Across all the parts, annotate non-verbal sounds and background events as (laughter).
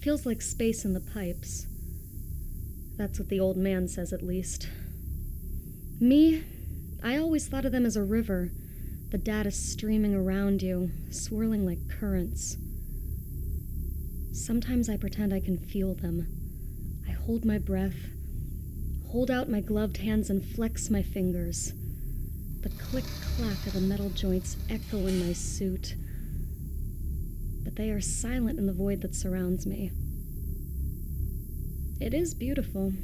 feels like space in the pipes. That's what the old man says, at least. Me, I always thought of them as a river, the data streaming around you, swirling like currents. Sometimes I pretend I can feel them. I hold my breath, hold out my gloved hands, and flex my fingers. The click clack of the metal joints echo in my suit, but they are silent in the void that surrounds me. It is beautiful.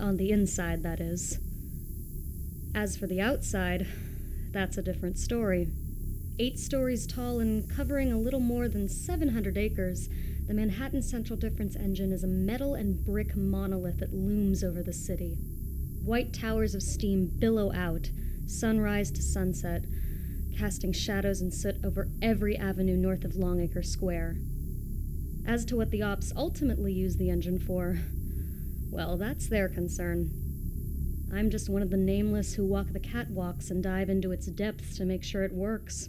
On the inside, that is. As for the outside, that's a different story. Eight stories tall and covering a little more than 700 acres, the Manhattan Central Difference engine is a metal and brick monolith that looms over the city. White towers of steam billow out, sunrise to sunset, casting shadows and soot over every avenue north of Longacre Square. As to what the ops ultimately use the engine for, well, that's their concern. I'm just one of the nameless who walk the catwalks and dive into its depths to make sure it works.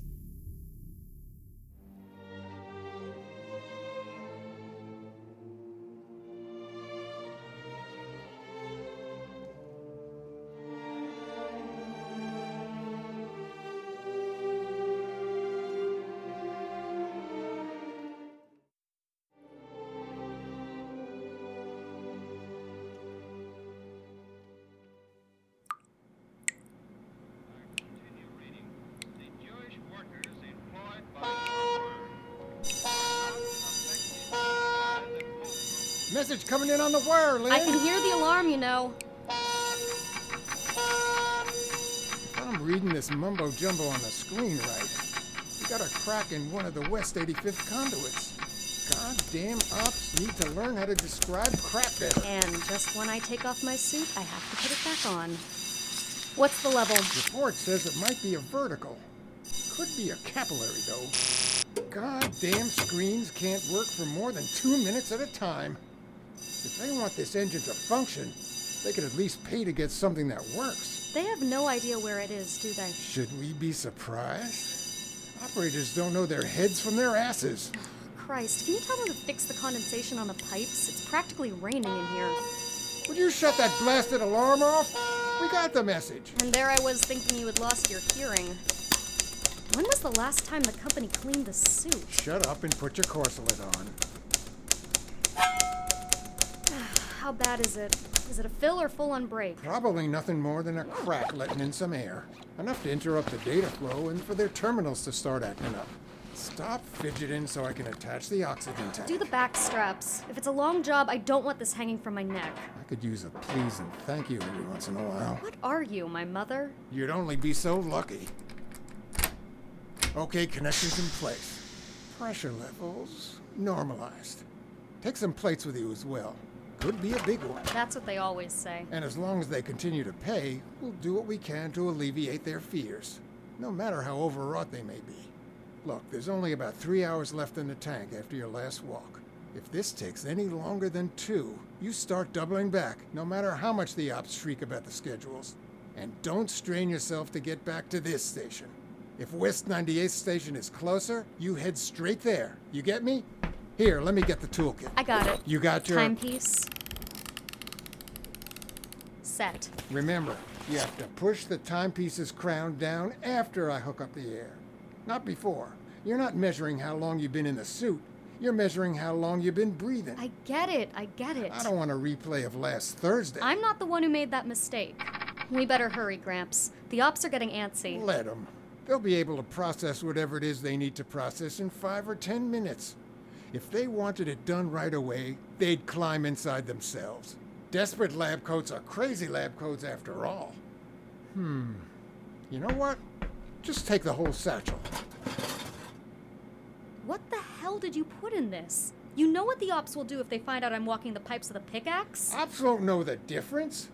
Coming in on the wire, Lynn. I can hear the alarm, you know. I'm reading this mumbo jumbo on the screen right. We got a crack in one of the West 85th conduits. Goddamn ops need to learn how to describe crack better. And just when I take off my suit, I have to put it back on. What's the level? Report says it might be a vertical. Could be a capillary, though. Goddamn screens can't work for more than two minutes at a time. If they want this engine to function, they could at least pay to get something that works. They have no idea where it is, do they? Should we be surprised? Operators don't know their heads from their asses. (sighs) Christ, can you tell them to fix the condensation on the pipes? It's practically raining in here. Would you shut that blasted alarm off? We got the message. And there I was thinking you had lost your hearing. When was the last time the company cleaned the suit? Shut up and put your corselet on. How bad is it? Is it a fill or full on break? Probably nothing more than a crack letting in some air. Enough to interrupt the data flow and for their terminals to start acting up. Stop fidgeting so I can attach the oxygen tank. Do the back straps. If it's a long job, I don't want this hanging from my neck. I could use a please and thank you every once in a while. What are you, my mother? You'd only be so lucky. Okay, connections in place. Pressure levels normalized. Take some plates with you as well. Could be a big one. That's what they always say. And as long as they continue to pay, we'll do what we can to alleviate their fears, no matter how overwrought they may be. Look, there's only about three hours left in the tank after your last walk. If this takes any longer than two, you start doubling back, no matter how much the ops shriek about the schedules. And don't strain yourself to get back to this station. If West 98th station is closer, you head straight there. You get me? Here, let me get the toolkit. I got it. You got your. Timepiece. Set. Remember, you have to push the timepiece's crown down after I hook up the air, not before. You're not measuring how long you've been in the suit. You're measuring how long you've been breathing. I get it. I get it. I don't want a replay of last Thursday. I'm not the one who made that mistake. We better hurry, Gramps. The ops are getting antsy. Let them. They'll be able to process whatever it is they need to process in five or ten minutes. If they wanted it done right away, they'd climb inside themselves. Desperate lab coats are crazy lab coats after all. Hmm. You know what? Just take the whole satchel. What the hell did you put in this? You know what the ops will do if they find out I'm walking the pipes with a pickaxe? Ops won't know the difference.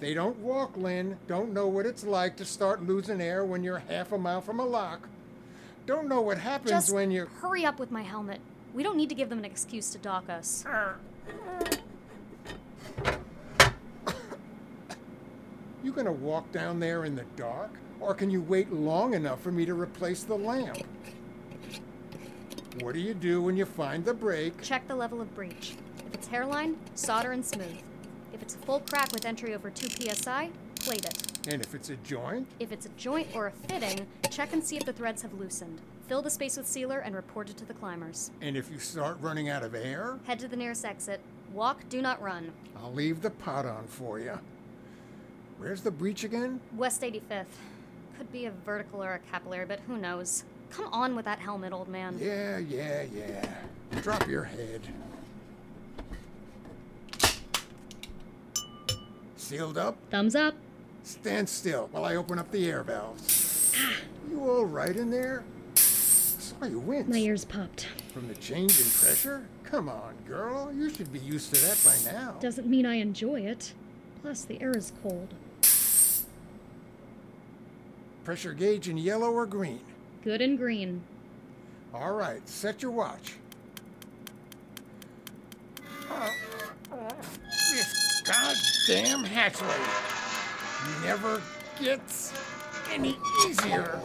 They don't walk, Lynn. Don't know what it's like to start losing air when you're half a mile from a lock. Don't know what happens Just when you. hurry up with my helmet. We don't need to give them an excuse to dock us. You gonna walk down there in the dark? Or can you wait long enough for me to replace the lamp? What do you do when you find the break? Check the level of breach. If it's hairline, solder and smooth. If it's a full crack with entry over 2 psi, plate it. And if it's a joint? If it's a joint or a fitting, check and see if the threads have loosened. Fill the space with sealer and report it to the climbers. And if you start running out of air? Head to the nearest exit. Walk, do not run. I'll leave the pot on for you. Where's the breach again? West 85th. Could be a vertical or a capillary, but who knows? Come on with that helmet, old man. Yeah, yeah, yeah. Drop your head. Sealed up? Thumbs up. Stand still while I open up the air valves. Ah. you all right in there? Saw you wince. My ears popped. From the change in pressure? Come on, girl. You should be used to that by now. Doesn't mean I enjoy it. Plus, the air is cold. Pressure gauge in yellow or green? Good and green. All right, set your watch. This goddamn hatchway never gets any easier.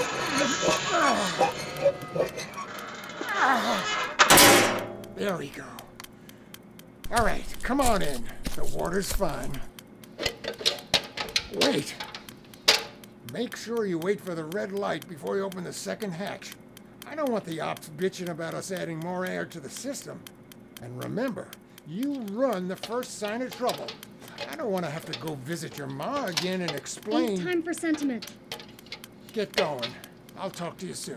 (sighs) There we go. All right, come on in. The water's fine. Wait. Make sure you wait for the red light before you open the second hatch. I don't want the ops bitching about us adding more air to the system. And remember, you run the first sign of trouble. I don't want to have to go visit your ma again and Ain't explain. time for sentiment. Get going. I'll talk to you soon.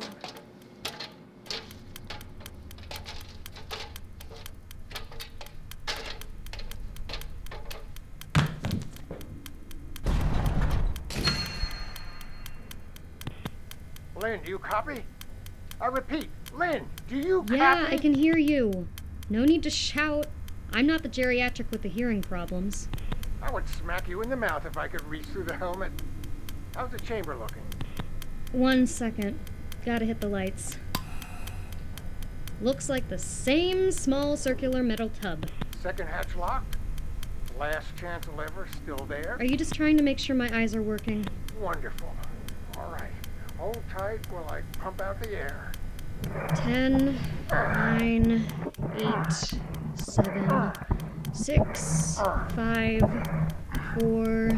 Lynn, do you copy? I repeat, Lynn, do you copy? Yeah, copy? I can hear you. No need to shout. I'm not the geriatric with the hearing problems. I would smack you in the mouth if I could reach through the helmet. How's the chamber looking? One second. Gotta hit the lights. Looks like the same small circular metal tub. Second hatch locked? Last chance lever still there? Are you just trying to make sure my eyes are working? Wonderful. All right. Hold tight while I pump out the air. Ten, nine, eight, seven, six, five, four,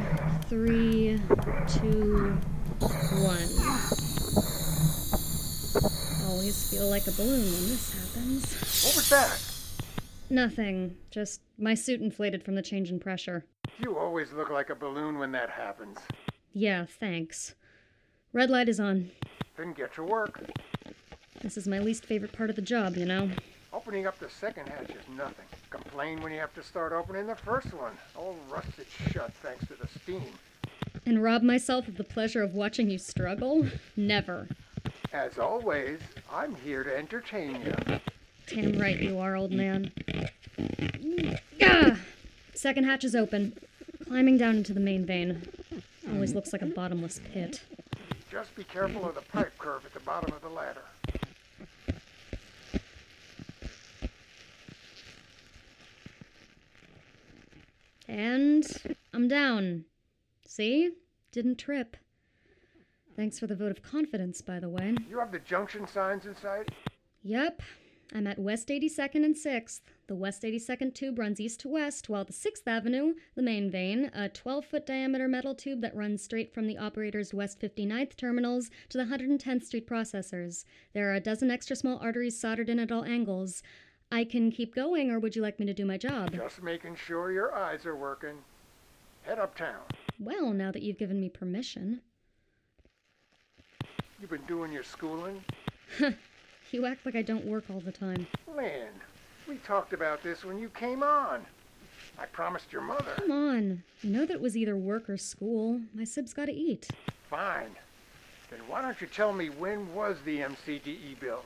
three, two, one. Always feel like a balloon when this happens. What was that? Nothing. Just my suit inflated from the change in pressure. You always look like a balloon when that happens. Yeah, thanks. Red light is on. Then get to work. This is my least favorite part of the job, you know. Opening up the second hatch is nothing. Complain when you have to start opening the first one. All rusted shut thanks to the steam. And rob myself of the pleasure of watching you struggle? Never. As always, I'm here to entertain you. Damn right you are, old man. Ah! Second hatch is open. Climbing down into the main vein. Always looks like a bottomless pit. Just be careful of the pipe curve at the bottom of the ladder. And I'm down. See? Didn't trip. Thanks for the vote of confidence, by the way. You have the junction signs in sight? Yep, I'm at West 82nd and 6th. The West 82nd tube runs east to west, while the 6th Avenue, the main vein, a 12 foot diameter metal tube that runs straight from the operator's West 59th terminals to the 110th Street processors. There are a dozen extra small arteries soldered in at all angles. I can keep going, or would you like me to do my job? Just making sure your eyes are working. Head uptown. Well, now that you've given me permission. You've been doing your schooling? (laughs) You act like I don't work all the time. Lynn, we talked about this when you came on. I promised your mother. Come on. You know that it was either work or school. My sib's gotta eat. Fine. Then why don't you tell me when was the MCDE built?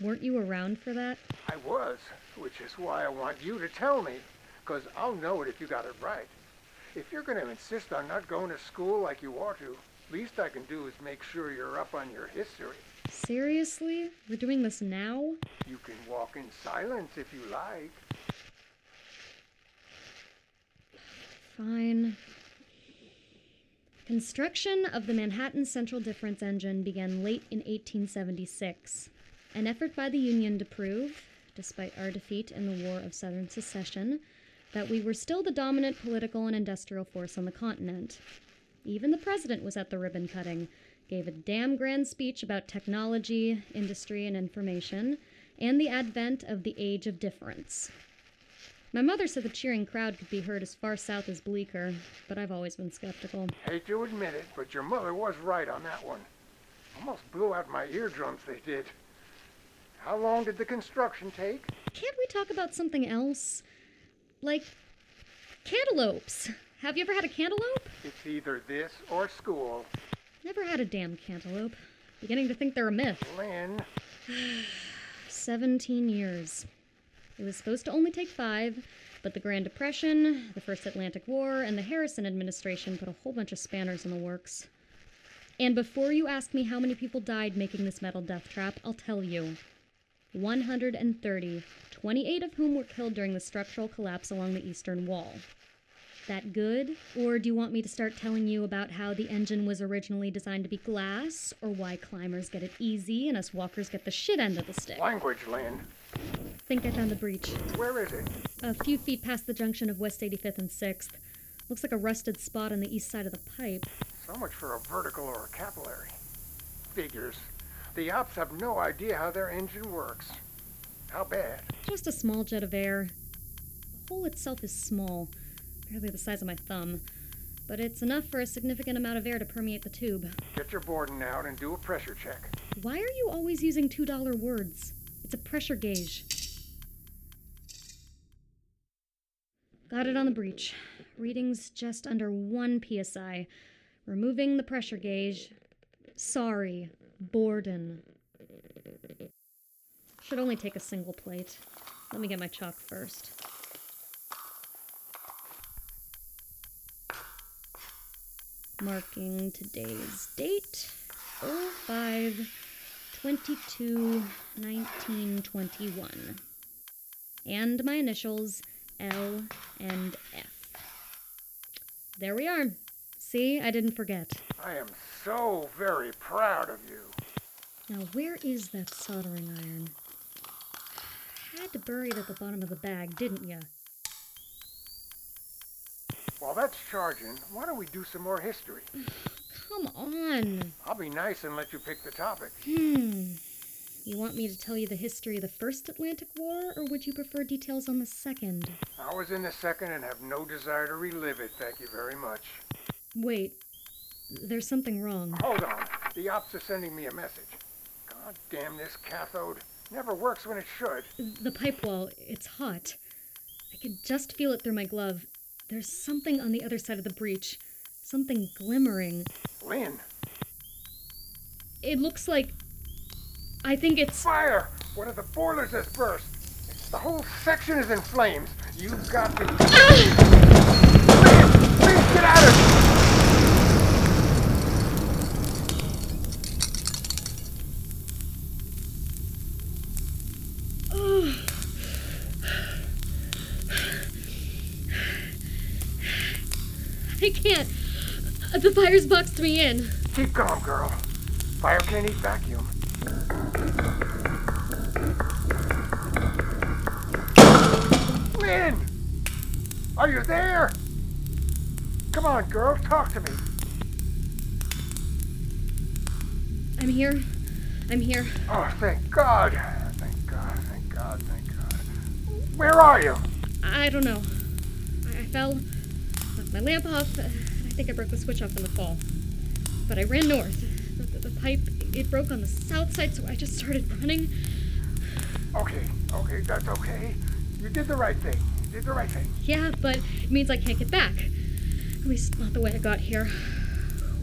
Weren't you around for that? I was, which is why I want you to tell me, because I'll know it if you got it right. If you're going to insist on not going to school like you ought to, least I can do is make sure you're up on your history. Seriously? We're doing this now? You can walk in silence if you like. Fine. Construction of the Manhattan Central Difference Engine began late in 1876. an effort by the Union to prove, despite our defeat in the War of Southern Secession, that we were still the dominant political and industrial force on the continent. Even the president was at the ribbon cutting, gave a damn grand speech about technology, industry, and information, and the advent of the age of difference. My mother said the cheering crowd could be heard as far south as Bleecker, but I've always been skeptical. Hate to admit it, but your mother was right on that one. Almost blew out my eardrums, they did. How long did the construction take? Can't we talk about something else? Like cantaloupes. Have you ever had a cantaloupe? It's either this or school. Never had a damn cantaloupe. Beginning to think they're a myth. Lynn, (sighs) 17 years. It was supposed to only take five, but the Grand Depression, the First Atlantic War, and the Harrison administration put a whole bunch of spanners in the works. And before you ask me how many people died making this metal death trap, I'll tell you 130, 28 of whom were killed during the structural collapse along the Eastern Wall. That good? Or do you want me to start telling you about how the engine was originally designed to be glass, or why climbers get it easy and us walkers get the shit end of the stick? language, Lynn. Think I found the breach. Where is it? A few feet past the junction of West 85th and 6th. Looks like a rusted spot on the east side of the pipe. So much for a vertical or a capillary. Figures. The ops have no idea how their engine works. How bad? Just a small jet of air. The hole itself is small, barely the size of my thumb, but it's enough for a significant amount of air to permeate the tube. Get your Bourdon out and do a pressure check. Why are you always using $2 words? It's a pressure gauge. Got it on the breach. Readings just under 1 psi. Removing the pressure gauge. Sorry, Bourdon. Should only take a single plate. Let me get my chalk first. Marking today's date 05 22 1921. And my initials L and F. There we are. See, I didn't forget. I am so very proud of you. Now, where is that soldering iron? Had to bury it at the bottom of the bag, didn't ya? While that's charging, why don't we do some more history? (sighs) Come on. I'll be nice and let you pick the topic. Hmm. You want me to tell you the history of the First Atlantic War, or would you prefer details on the Second? I was in the second and have no desire to relive it, thank you very much. Wait, there's something wrong. Hold on. The ops are sending me a message. God damn this cathode. Never works when it should. The pipe wall, it's hot. I can just feel it through my glove. There's something on the other side of the breach. Something glimmering. Lynn, It looks like. I think it's. fire! One of the boilers has burst. The whole section is in flames. You've got to. Ah! Lynn, please get out of Uh, the fire's boxed me in. Keep calm, girl. Fire can't eat vacuum. Lynn! Are you there? Come on, girl, talk to me. I'm here. I'm here. Oh, thank God. Thank God, thank God, thank God. Where are you? I don't know. I, I fell, knocked my lamp off, I think I broke the switch off in the fall. But I ran north. The, the, the pipe, it broke on the south side, so I just started running. Okay, okay, that's okay. You did the right thing. You did the right thing. Yeah, but it means I can't get back. At least not the way I got here.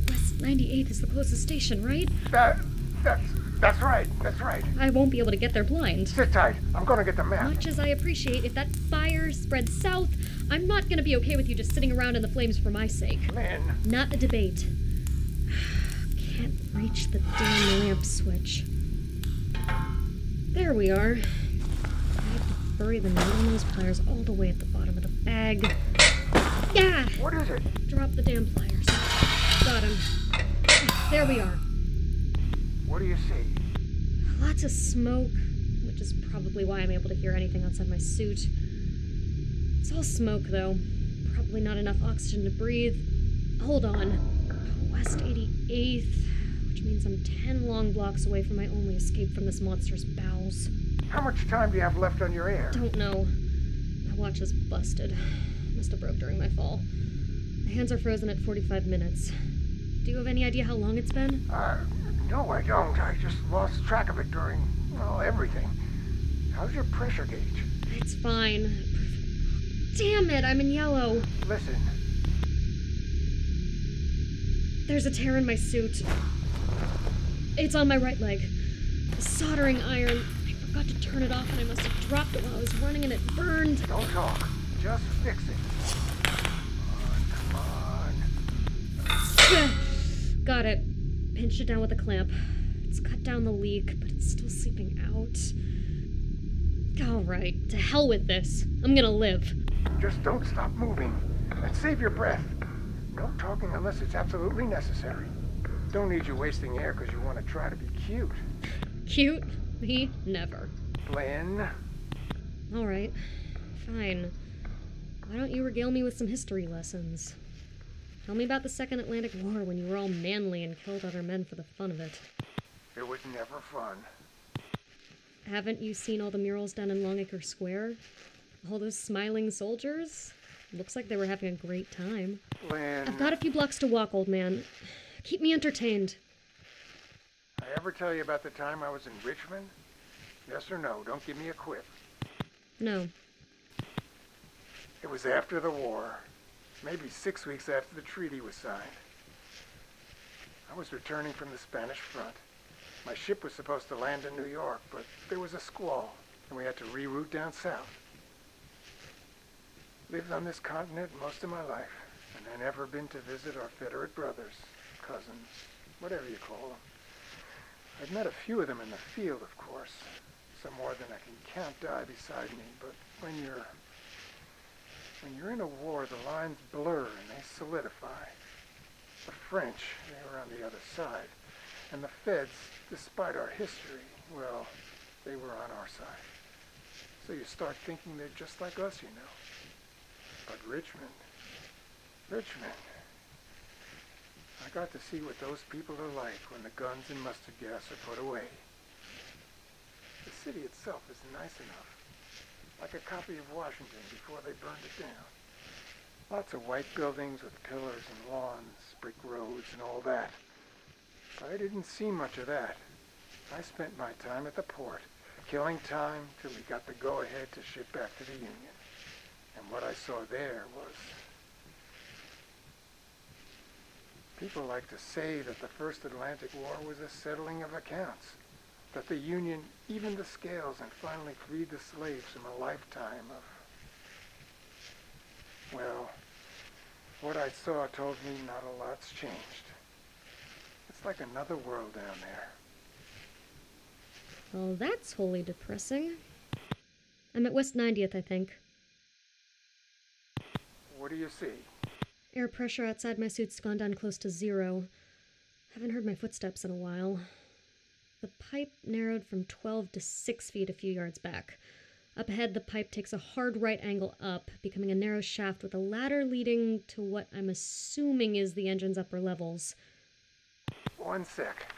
West 98th is the closest station, right? That, that's, that's right, that's right. I won't be able to get there blind. Sit tight. I'm gonna get the map. Much as I appreciate if that fire spreads south, I'm not gonna be okay with you just sitting around in the flames for my sake. Lynn, Not a debate. (sighs) Can't reach the damn lamp switch. There we are. I have to bury the needle nose pliers all the way at the bottom of the bag. Yeah! what is it? Drop the damn pliers. Got him. There we are. What do you see? Lots of smoke, which is probably why I'm able to hear anything outside my suit. It's all smoke, though. Probably not enough oxygen to breathe. Hold on. West 88th, which means I'm 10 long blocks away from my only escape from this monster's bowels. How much time do you have left on your air? Don't know. My watch is busted. Must have broke during my fall. My hands are frozen at 45 minutes. Do you have any idea how long it's been? Uh, no, I don't. I just lost track of it during, well, everything. How's your pressure gauge? It's fine. Damn it, I'm in yellow. Listen, There's a tear in my suit. It's on my right leg. The soldering iron. I forgot to turn it off and I must have dropped it while I was running and it burned. don't talk. Just fix it. Come on, come on. Got it. Pinched it down with a clamp. It's cut down the leak, but it's still seeping out. Alright, to hell with this. I'm gonna live. Just don't stop moving. And save your breath. No talking unless it's absolutely necessary. Don't need you wasting air because you want to try to be cute. Cute? Me? Never. Lynn, Alright. Fine. Why don't you regale me with some history lessons? Tell me about the Second Atlantic War when you were all manly and killed other men for the fun of it. it was never fun. Haven't you seen all the murals down in Longacre Square? All those smiling soldiers? Looks like they were having a great time. I've got a few blocks to walk, old man. Keep me entertained. I ever tell you about the time I was in Richmond? Yes or no? Don't give me a quip. No. It was after the war, maybe six weeks after the treaty was signed. I was returning from the Spanish front. My ship was supposed to land in New York, but there was a squall, and we had to reroute down south. Lived on this continent most of my life, and I never been to visit our Confederate brothers, cousins, whatever you call them. I've met a few of them in the field, of course. Some more than I can count die beside me, but when you're when you're in a war, the lines blur and they solidify. The French, they were on the other side. And the Feds, despite our history, well, they were on our side. So you start thinking they're just like us, you know. But Richmond, Richmond, I got to see what those people are like when the guns and mustard gas are put away. The city itself is nice enough like a copy of Washington before they burned it down. Lots of white buildings with pillars and lawns, brick roads and all that. But I didn't see much of that. I spent my time at the port, killing time till we got the go-ahead to ship back to the Union. And what I saw there was... People like to say that the First Atlantic War was a settling of accounts that the Union evened the scales and finally freed the slaves from a lifetime of... Well, what I saw told me not a lot's changed. It's like another world down there. Well, that's wholly depressing. I'm at West 90th, I think. What do you see? Air pressure outside my suit's gone down close to zero. Haven't heard my footsteps in a while. The pipe narrowed from 12 to 6 feet a few yards back. Up ahead, the pipe takes a hard right angle up, becoming a narrow shaft with a ladder leading to what I'm assuming is the engine's upper levels. One sec.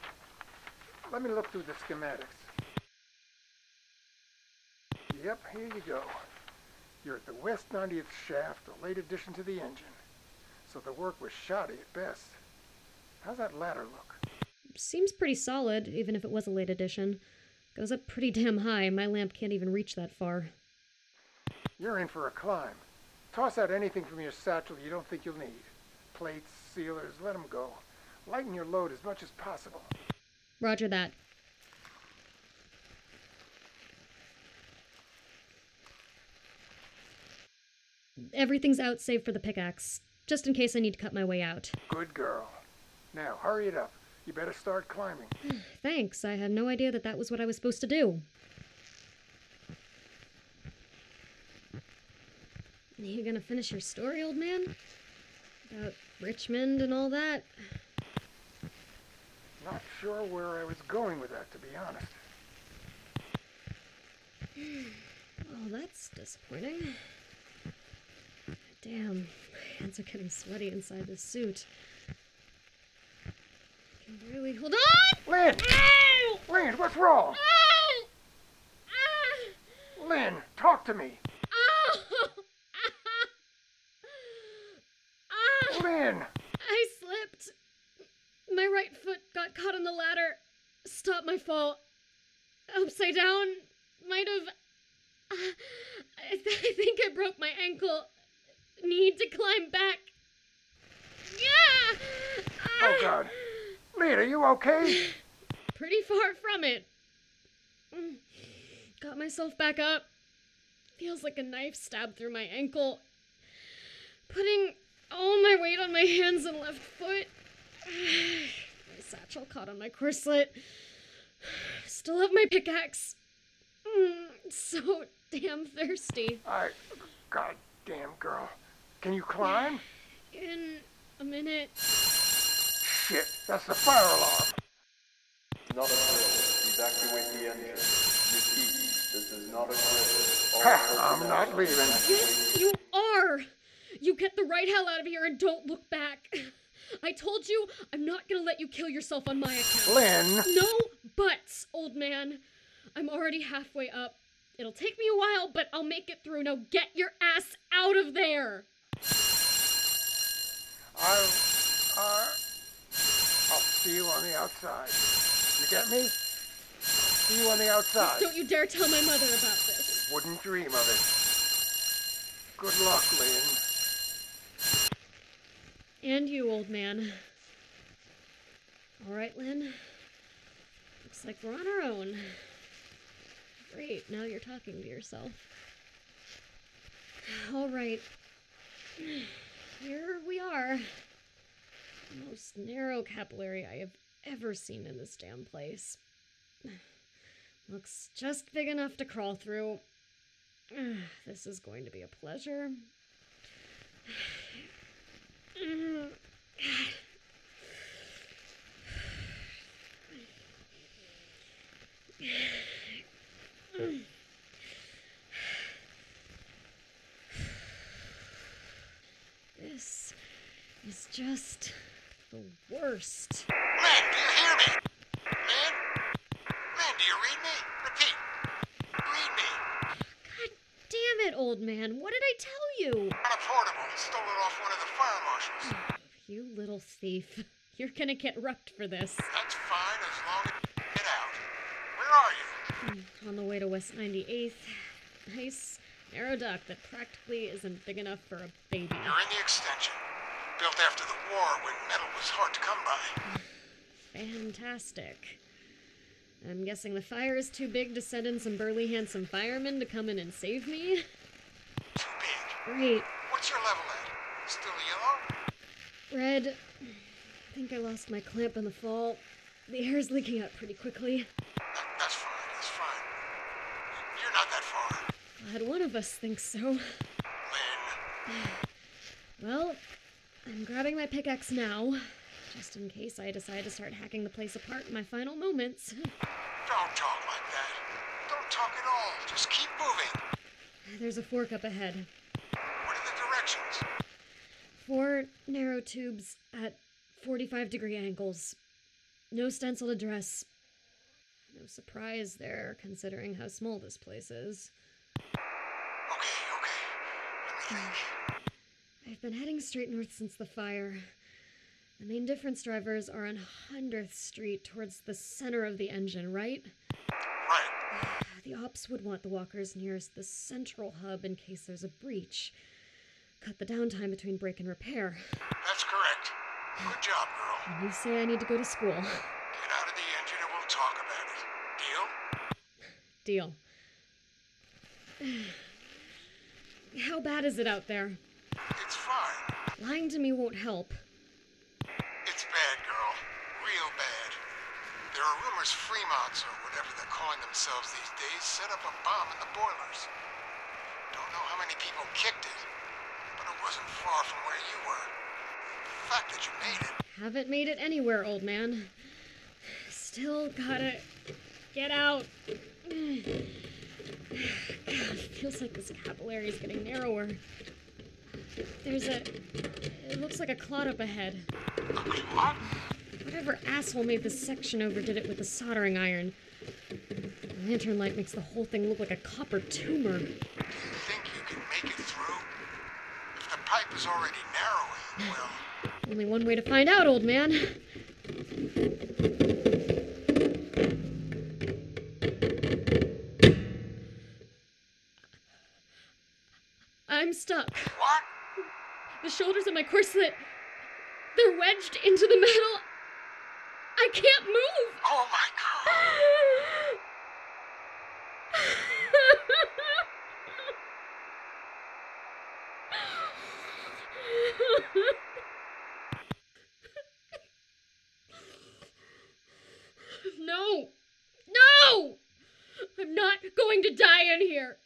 Let me look through the schematics. Yep, here you go. You're at the West 90th shaft, a late addition to the engine. So the work was shoddy at best. How's that ladder look? Seems pretty solid, even if it was a late addition. Goes up pretty damn high. My lamp can't even reach that far. You're in for a climb. Toss out anything from your satchel you don't think you'll need. Plates, sealers, let 'em go. Lighten your load as much as possible. Roger that. Everything's out save for the pickaxe, just in case I need to cut my way out. Good girl. Now, hurry it up. You better start climbing. (sighs) Thanks, I had no idea that that was what I was supposed to do. You gonna finish your story, old man? About Richmond and all that? Not sure where I was going with that, to be honest. (sighs) Oh, that's disappointing. Damn, my hands are getting sweaty inside this suit. I can barely hold on! Lynn! Ow! Lynn, what's wrong? Ow! Ah! Lynn, talk to me. Ow! Ah! Lynn! I slipped. My right foot got caught on the ladder. Stop my fall. Upside down. Might have. I, th- (laughs) I think I broke my ankle. Need to climb back. Yeah! Oh, God. Lynn, are you okay? (sighs) Pretty far from it. Mm. Got myself back up. Feels like a knife stabbed through my ankle. Putting all my weight on my hands and left foot. (sighs) my satchel caught on my corset. (sighs) Still have my pickaxe. Mm, so damn thirsty. I. God damn, girl. Can you climb? In a minute. Shit, that's the fire alarm. Not a drill. Evacuate the engine. Repeat, this is not a drill. All Ha, I'm not leaving. Yes, you are! You get the right hell out of here and don't look back. I told you I'm not gonna let you kill yourself on my account. Lynn! No buts, old man. I'm already halfway up. It'll take me a while, but I'll make it through. Now get your ass out of there! I'll. Uh, I'll see you on the outside. You get me? See you on the outside. Don't you dare tell my mother about this. Wouldn't dream of it. Good luck, Lynn. And you, old man. All right, Lynn. Looks like we're on our own. Great, now you're talking to yourself. All right. Here we are. The most narrow capillary I have ever seen in this damn place. Looks just big enough to crawl through. (sighs) This is going to be a pleasure. (sighs) (sighs) This is just the worst. Lynn, do you hear me? Lynn? Lynn, do you read me? Repeat. Read me. God damn it, old man. What did I tell you? On a portable. Stole it off one of the fire marshals. Oh, you little thief. (laughs) You're gonna get rucked for this. That's fine as long as you get out. Where are you? Hmm, on the way to West 98th. Nice, narrow dock that practically isn't big enough for a baby. You're in the extension. Built after the war when metal was hard to come by. Fantastic. I'm guessing the fire is too big to send in some burly, handsome firemen to come in and save me? Too big. Great. What's your level at? Still yellow? Red. I think I lost my clamp in the fall. The air is leaking out pretty quickly. That, that's fine. That's fine. You're not that far. Glad one of us thinks so. Lynn. (sighs) Well, I'm grabbing my pickaxe now, just in case I decide to start hacking the place apart in my final moments. Don't talk like that. Don't talk at all. Just keep moving. There's a fork up ahead. What are the directions? Four narrow tubes at 45 degree angles. No stenciled address. No surprise there, considering how small this place is. Okay, okay. Let me think. I've been heading straight north since the fire. The main difference drivers are on 100th Street towards the center of the engine, right? Right. (sighs) The ops would want the walkers nearest the central hub in case there's a breach. Cut the downtime between break and repair. That's correct. Good job, girl. And you say I need to go to school. Get out of the engine and we'll talk about it. Deal? Deal. (sighs) How bad is it out there? Lying to me won't help. It's bad, girl. Real bad. There are rumors Fremonts, or whatever they're calling themselves these days, set up a bomb in the boilers. Don't know how many people kicked it, but it wasn't far from where you were. The fact that you made it, Haven't made it anywhere, old man. Still gotta get out. (sighs) God, feels like this capillary is getting narrower. There's a. It looks like a clot up ahead. What? Whatever asshole made this section overdid it with the soldering iron. The lantern light makes the whole thing look like a copper tumor. Do you think you can make it through? If the pipe is already narrowing, well, Only one way to find out, old man. I'm stuck. Shoulders of my corset, they're wedged into the metal. I can't move. Oh my god! no! No! I'm not going to die in here.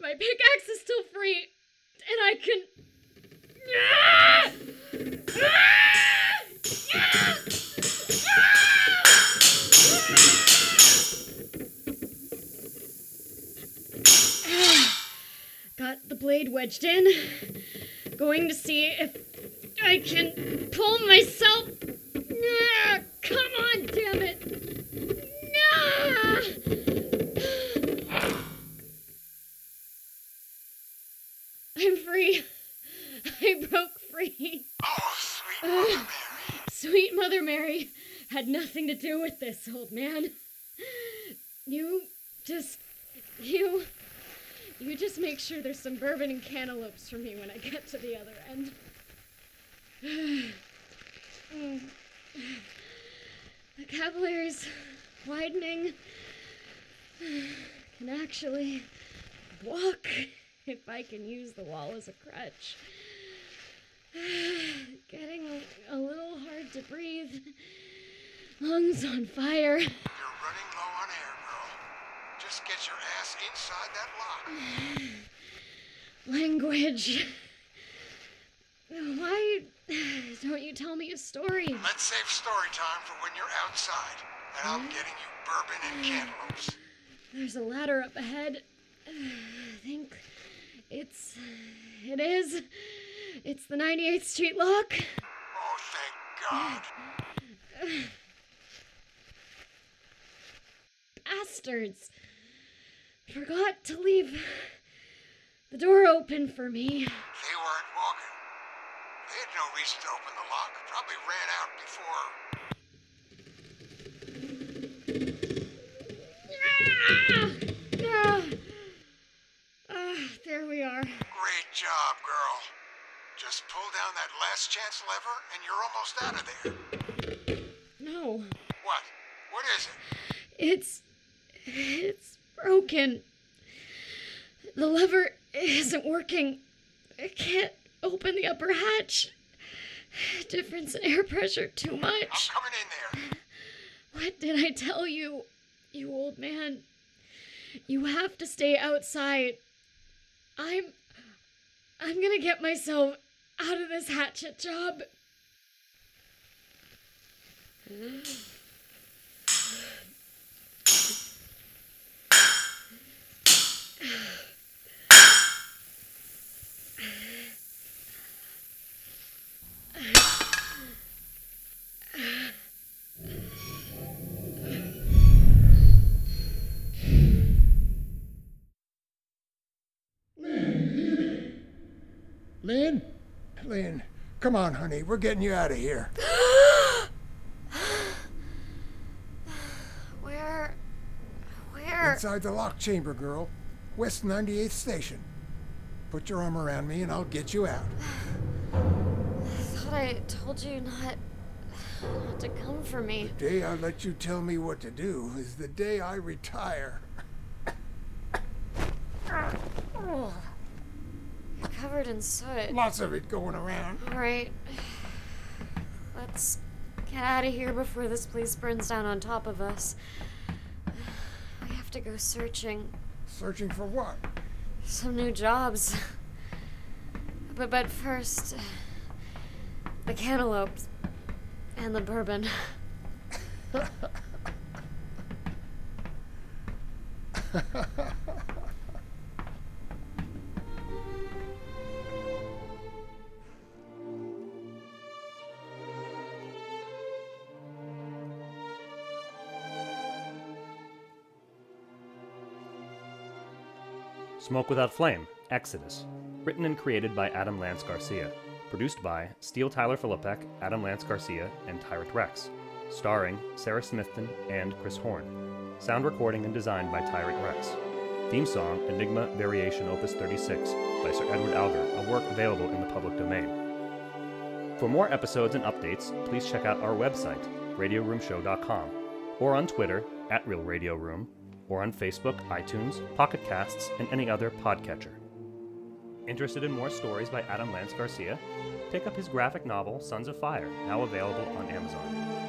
My pickaxe is still free, and I can. Ah! Ah! Ah! Got the blade wedged in. Going to see if I can pull myself. Ah, come on, damn it! Ah! I'm free. I broke free. Oh, sweet Mother Mary. Sweet Mother Mary had nothing to do with this, old man. You just. You. You just make sure there's some bourbon and cantaloupes for me when I get to the other end. (sighs) Mm. The capillaries widening. Can actually walk if I can use the wall as a crutch. (sighs) Getting a, a little hard to breathe. Lungs on fire. You're running low on air, girl. Just get your ass inside that lock. (sighs) Language. Why (sighs) don't you tell me a story? Let's save story time for when you're outside, and I'm hmm? getting you bourbon and hmm. cantaloupes. There's a ladder up ahead. (sighs) I think it's. It is. It's the 98th Street lock. Oh, thank God. (sighs) Bastards. Forgot to leave the door open for me. They weren't walking. They had no reason to open the lock. Probably ran out before. Ah! Ah! Ah, there we are. Great job, girl. Just pull down that last chance lever, and you're almost out of there. No. What? What is it? It's. It's broken. The lever isn't working. I can't open the upper hatch. Difference in air pressure too I'm much. coming in there. What did I tell you, you old man? You have to stay outside. I'm. I'm gonna get myself out of this hatchet job. (sighs) Lynn? Lynn, come on, honey. We're getting you out of here. (gasps) Where. Where? Inside the lock chamber, girl. West 98th Station. Put your arm around me and I'll get you out. I (sighs) thought I told you not, not to come for me. The day I let you tell me what to do is the day I retire. (coughs) Covered in soot. Lots of it going around. All right. (sighs) Let's get out of here before this place burns down on top of us. We have to go searching. Searching for what? Some new jobs. But but first, the cantaloupes and the bourbon. (laughs) (laughs) Smoke Without Flame, Exodus, written and created by Adam Lance Garcia, produced by Steele Tyler Philippek, Adam Lance Garcia, and Tyrant Rex, starring Sarah Smithton and Chris Horn. Sound recording and designed by Tyrant Rex. Theme song Enigma Variation Opus 36 by Sir Edward Elgar, a work available in the public domain. For more episodes and updates, please check out our website, radioroomshow.com, or on Twitter at Real Radio Room, or on Facebook, iTunes, Pocket Casts, and any other podcatcher. Interested in more stories by Adam Lance Garcia? Pick up his graphic novel, Sons of Fire, now available on Amazon.